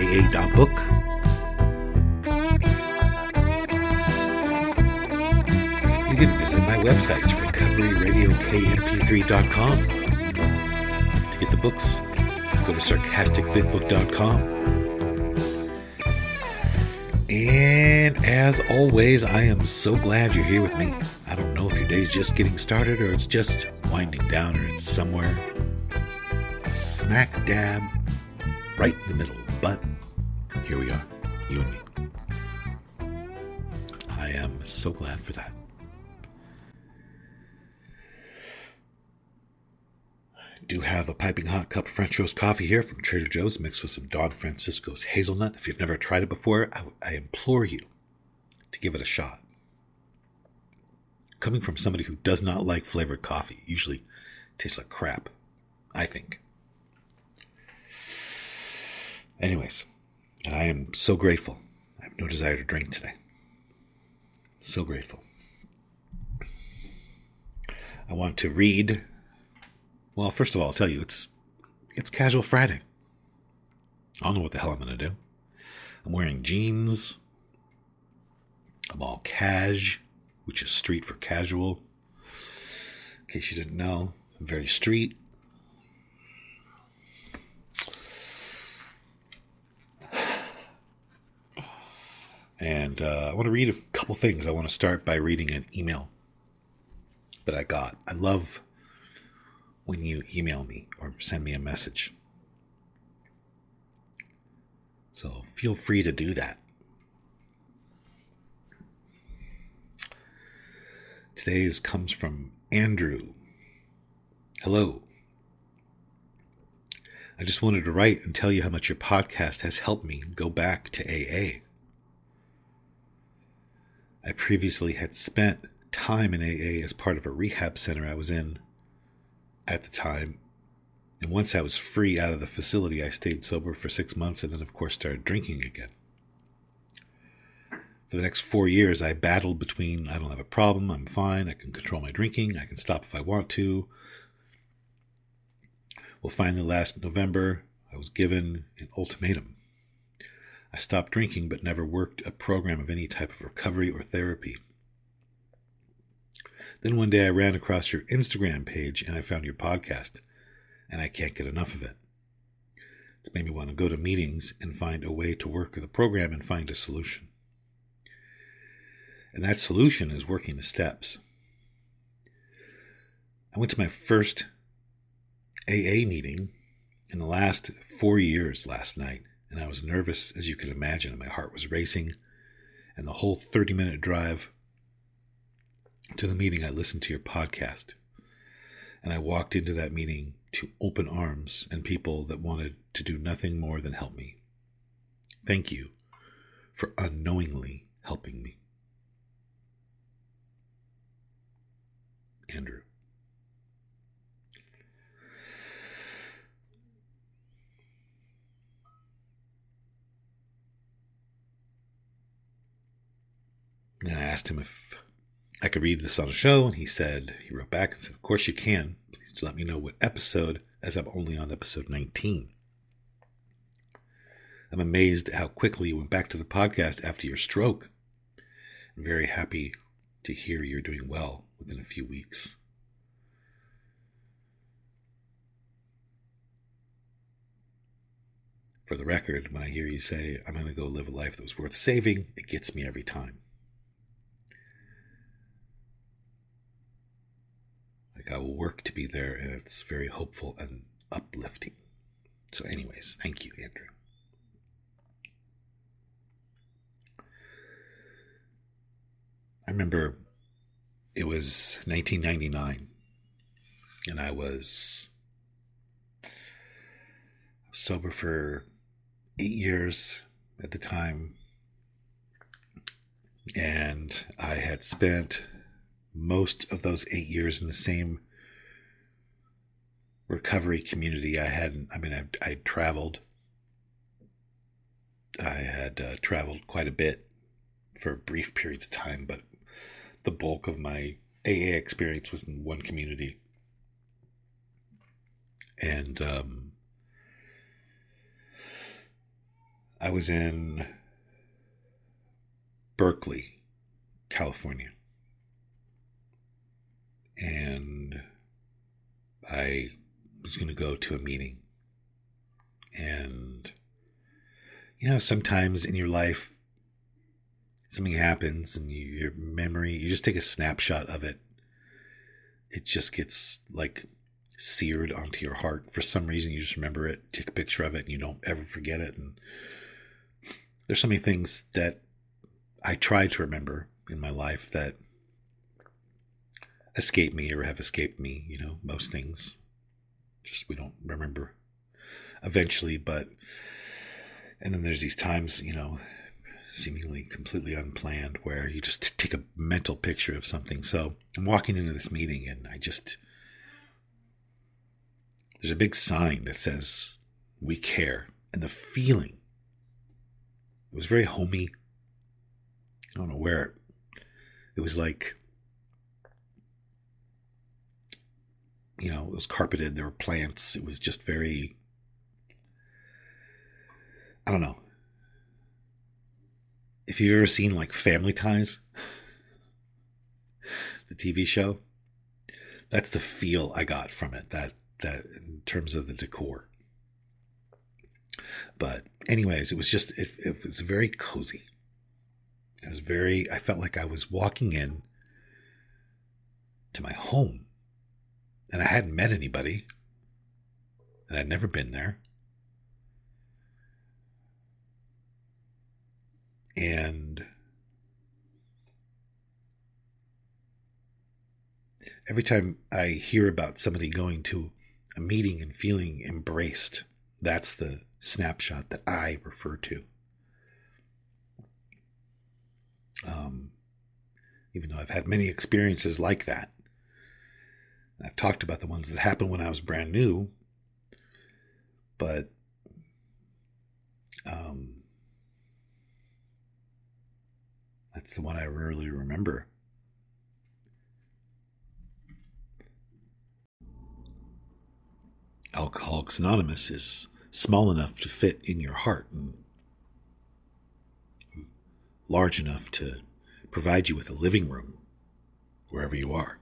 sarcastic.aa.book. You can visit my website, recoveryradiokmp3.com. To get the books, go to sarcasticbigbook.com. And as always, I am so glad you're here with me. I don't know if your day's just getting started or it's just winding down or it's somewhere smack dab right in the middle. But here we are, you and me. I am so glad for that. I do have a piping hot cup of French roast coffee here from Trader Joe's mixed with some Don Francisco's hazelnut. If you've never tried it before, I, I implore you to give it a shot. Coming from somebody who does not like flavored coffee, usually tastes like crap, I think. Anyways, I am so grateful. I have no desire to drink today. So grateful. I want to read. Well, first of all, I'll tell you it's it's casual Friday. I don't know what the hell I'm gonna do. I'm wearing jeans. I'm all cash, which is street for casual. In case you didn't know, I'm very street. And uh, I want to read a couple things. I want to start by reading an email that I got. I love when you email me or send me a message. So feel free to do that. Today's comes from Andrew. Hello. I just wanted to write and tell you how much your podcast has helped me go back to AA. I previously had spent time in AA as part of a rehab center I was in at the time. And once I was free out of the facility, I stayed sober for six months and then, of course, started drinking again. For the next four years, I battled between I don't have a problem, I'm fine, I can control my drinking, I can stop if I want to. Well, finally, last November, I was given an ultimatum. I stopped drinking but never worked a program of any type of recovery or therapy. Then one day I ran across your Instagram page and I found your podcast, and I can't get enough of it. It's made me want to go to meetings and find a way to work with the program and find a solution. And that solution is working the steps. I went to my first AA meeting in the last four years last night, and I was nervous as you can imagine. And my heart was racing, and the whole 30 minute drive to the meeting, I listened to your podcast. And I walked into that meeting to open arms and people that wanted to do nothing more than help me. Thank you for unknowingly helping me. Andrew. And I asked him if I could read this on a show, and he said, he wrote back and said, Of course you can. Please let me know what episode, as I'm only on episode 19. I'm amazed at how quickly you went back to the podcast after your stroke. I'm very happy to hear you're doing well within a few weeks. for the record, when I hear you say, I'm going to go live a life that was worth saving, it gets me every time. Like I will work to be there, and it's very hopeful and uplifting. So, anyways, thank you, Andrew. I remember it was 1999, and I was sober for eight years at the time. And I had spent most of those eight years in the same recovery community. I hadn't, I mean, I, traveled. I had uh, traveled quite a bit for brief periods of time, but the bulk of my AA experience was in one community. And um, I was in Berkeley, California. And I was going to go to a meeting. And, you know, sometimes in your life, something happens and you, your memory, you just take a snapshot of it. It just gets like seared onto your heart. For some reason, you just remember it, take a picture of it, and you don't ever forget it. And there's so many things that I try to remember in my life that escape me or have escaped me, you know, most things. Just we don't remember eventually, but and then there's these times, you know, seemingly completely unplanned where you just take a mental picture of something. So I'm walking into this meeting and I just there's a big sign that says we care and the feeling it was very homey. I don't know where it, it was like, you know, it was carpeted. There were plants. It was just very, I don't know. If you've ever seen like Family Ties, the TV show, that's the feel I got from it. That that in terms of the decor. But anyways, it was just it, it was very cozy. It was very I felt like I was walking in to my home. And I hadn't met anybody. And I'd never been there. And every time I hear about somebody going to a meeting and feeling embraced, that's the snapshot that I refer to. Um, even though I've had many experiences like that. I've talked about the ones that happened when I was brand new, but um, that's the one I rarely remember. Alcoholics Anonymous is small enough to fit in your heart and large enough to provide you with a living room wherever you are.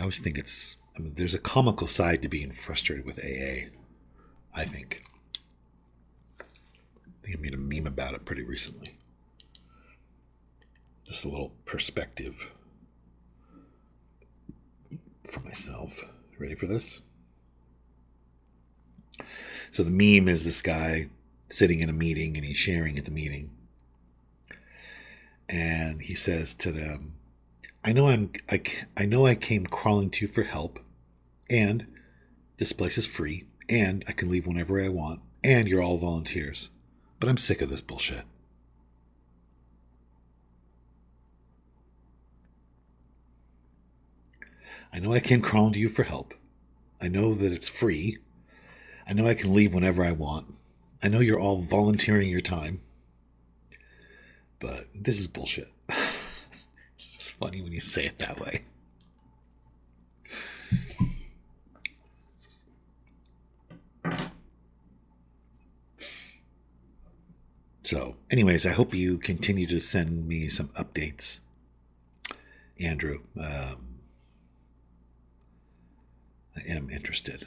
I always think it's, I mean, there's a comical side to being frustrated with AA, I think. I think I made a meme about it pretty recently. Just a little perspective for myself. Ready for this? So the meme is this guy sitting in a meeting and he's sharing at the meeting. And he says to them, I know I'm I, I know I came crawling to you for help and this place is free and I can leave whenever I want and you're all volunteers. But I'm sick of this bullshit. I know I came crawling to you for help. I know that it's free. I know I can leave whenever I want. I know you're all volunteering your time. But this is bullshit. funny when you say it that way. So, anyways, I hope you continue to send me some updates Andrew, um, I am interested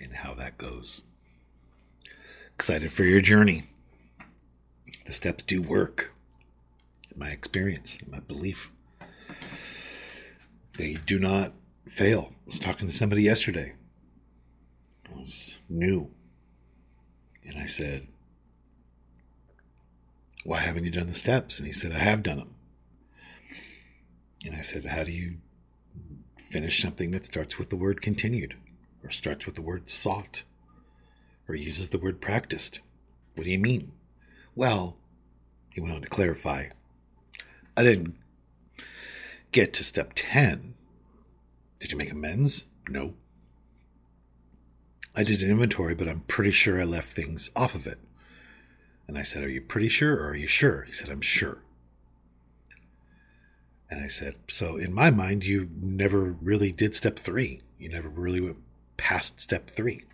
in how that goes. Excited for your journey. The steps do work, in my experience, in my belief. They do not fail. I was talking to somebody yesterday. It was new. And I said, Why haven't you done the steps? And he said, I have done them. And I said, How do you finish something that starts with the word continued, or starts with the word sought, or uses the word practiced? What do you mean? Well, he went on to clarify, I didn't get to step 10. Did you make amends? No. I did an inventory, but I'm pretty sure I left things off of it. And I said, Are you pretty sure or are you sure? He said, I'm sure. And I said, So in my mind, you never really did step three. You never really went past step three.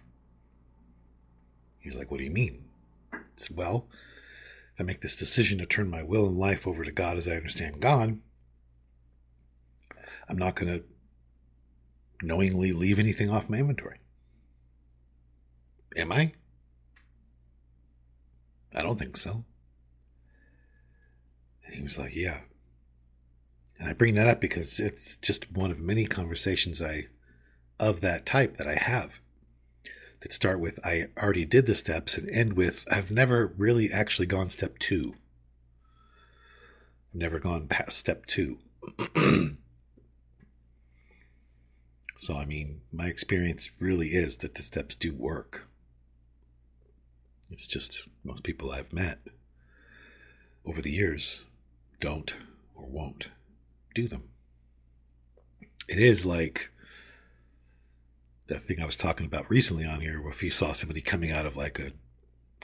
He was like, What do you mean? I said, Well, if I make this decision to turn my will and life over to God as I understand God, I'm not going to knowingly leave anything off my inventory. Am I? I don't think so. And he was like, Yeah. And I bring that up because it's just one of many conversations I of that type that I have that start with I already did the steps and end with I've never really actually gone step two. I've never gone past step two. so, I mean, my experience really is that the steps do work. It's just most people I've met over the years don't or won't do them. It is like that thing I was talking about recently on here, where if you saw somebody coming out of like a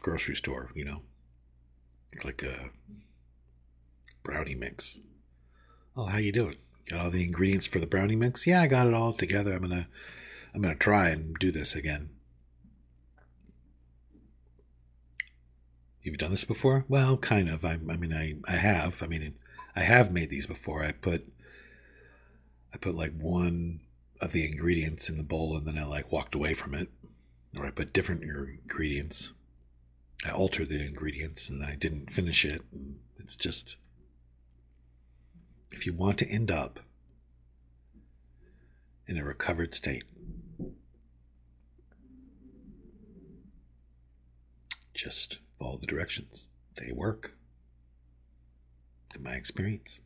grocery store, you know, like a brownie mix. Oh, how you doing? Got all the ingredients for the brownie mix? Yeah, I got it all together. I'm gonna, I'm gonna try and do this again. You've done this before? Well, kind of. I, I mean, I, I have. I mean, I have made these before. I put, I put like one of the ingredients in the bowl and then I like walked away from it. Or I put different ingredients. I altered the ingredients and I didn't finish it. It's just, if you want to end up in a recovered state, just follow the directions. They work, in my experience.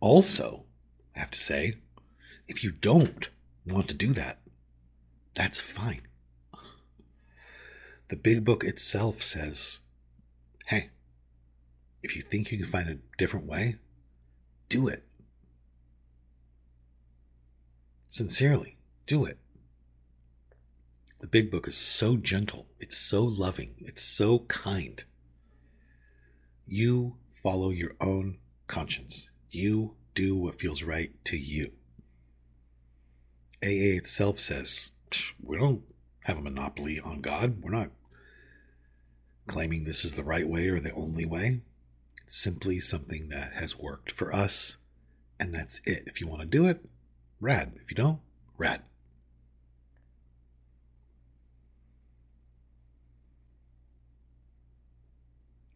Also, I have to say, if you don't want to do that, that's fine. The big book itself says, hey, if you think you can find a different way, do it. Sincerely, do it. The big book is so gentle, it's so loving, it's so kind. You follow your own conscience. You do what feels right to you. AA itself says we don't have a monopoly on God. We're not claiming this is the right way or the only way. Simply something that has worked for us, and that's it. If you want to do it, rad. If you don't, rad.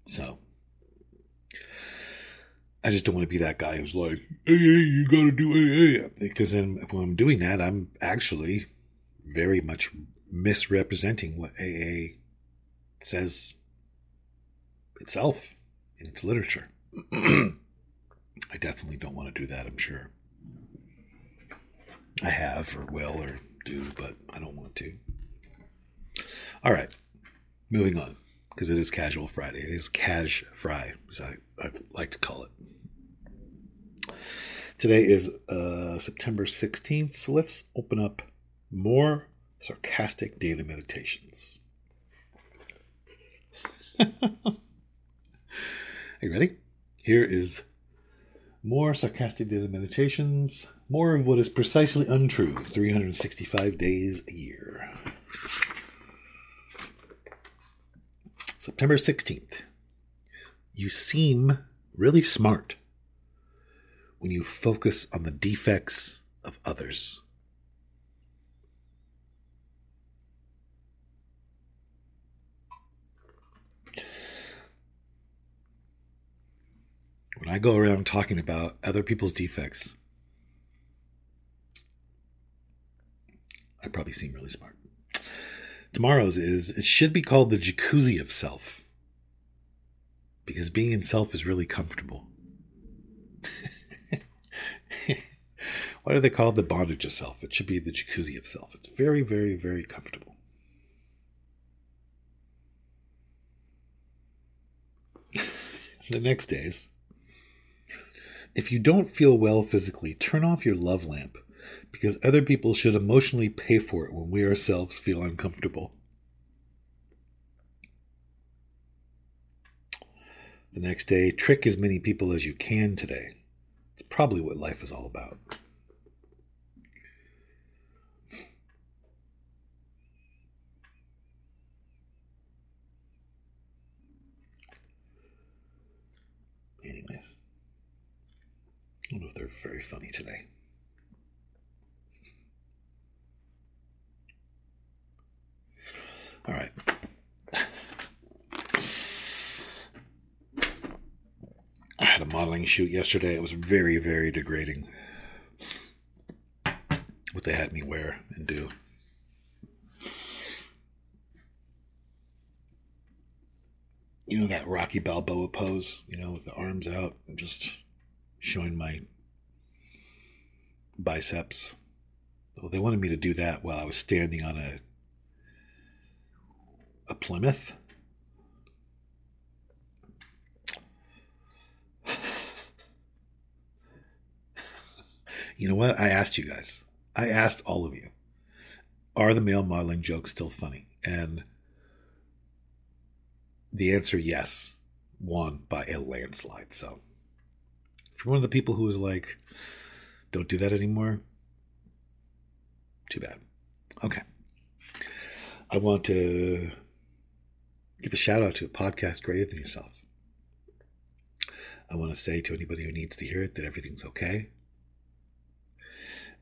So, I just don't want to be that guy who's like, hey you got to do AA. Because then if when I'm doing that, I'm actually very much misrepresenting what AA says itself in its literature. I definitely don't want to do that, I'm sure. I have or will or do, but I don't want to. All right, moving on because it is Casual Friday. It is Cash Fry, as I, I like to call it. Today is uh, September 16th, so let's open up more sarcastic daily meditations. Are you ready? Here is more sarcastic daily meditations, more of what is precisely untrue 365 days a year. September 16th. You seem really smart when you focus on the defects of others. When I go around talking about other people's defects, I probably seem really smart. Tomorrow's is it should be called the jacuzzi of self. Because being in self is really comfortable. Why do they call the bondage of self? It should be the jacuzzi of self. It's very, very, very comfortable. the next days, if you don't feel well physically, turn off your love lamp because other people should emotionally pay for it when we ourselves feel uncomfortable. The next day, trick as many people as you can today. It's probably what life is all about. Anyways. I don't know if they're very funny today. All right. I had a modeling shoot yesterday. It was very, very degrading. What they had me wear and do. You know that Rocky Balboa pose, you know, with the arms out and just showing my biceps. Well, they wanted me to do that while I was standing on a a Plymouth. you know what? I asked you guys. I asked all of you. Are the male modeling jokes still funny? And the answer yes, won by a landslide. So if you're one of the people who was like, don't do that anymore, too bad. Okay. I want to give a shout out to a podcast greater than yourself. I want to say to anybody who needs to hear it that everything's okay.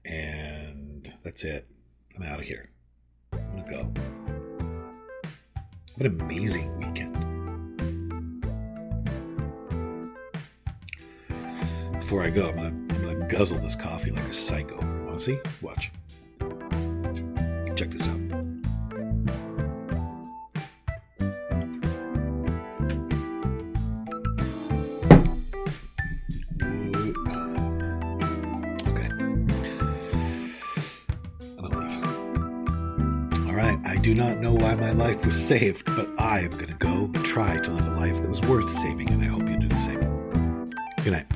And that's it. I'm out of here. I'm going to go. What an amazing weekend. Before I go, I'm gonna, I'm gonna guzzle this coffee like a psycho. Wanna see? Watch. Check this out. Okay. I'm gonna leave. All right. I do not know why my life was saved, but I am gonna go try to live a life that was worth saving, and I hope you do the same. Good night.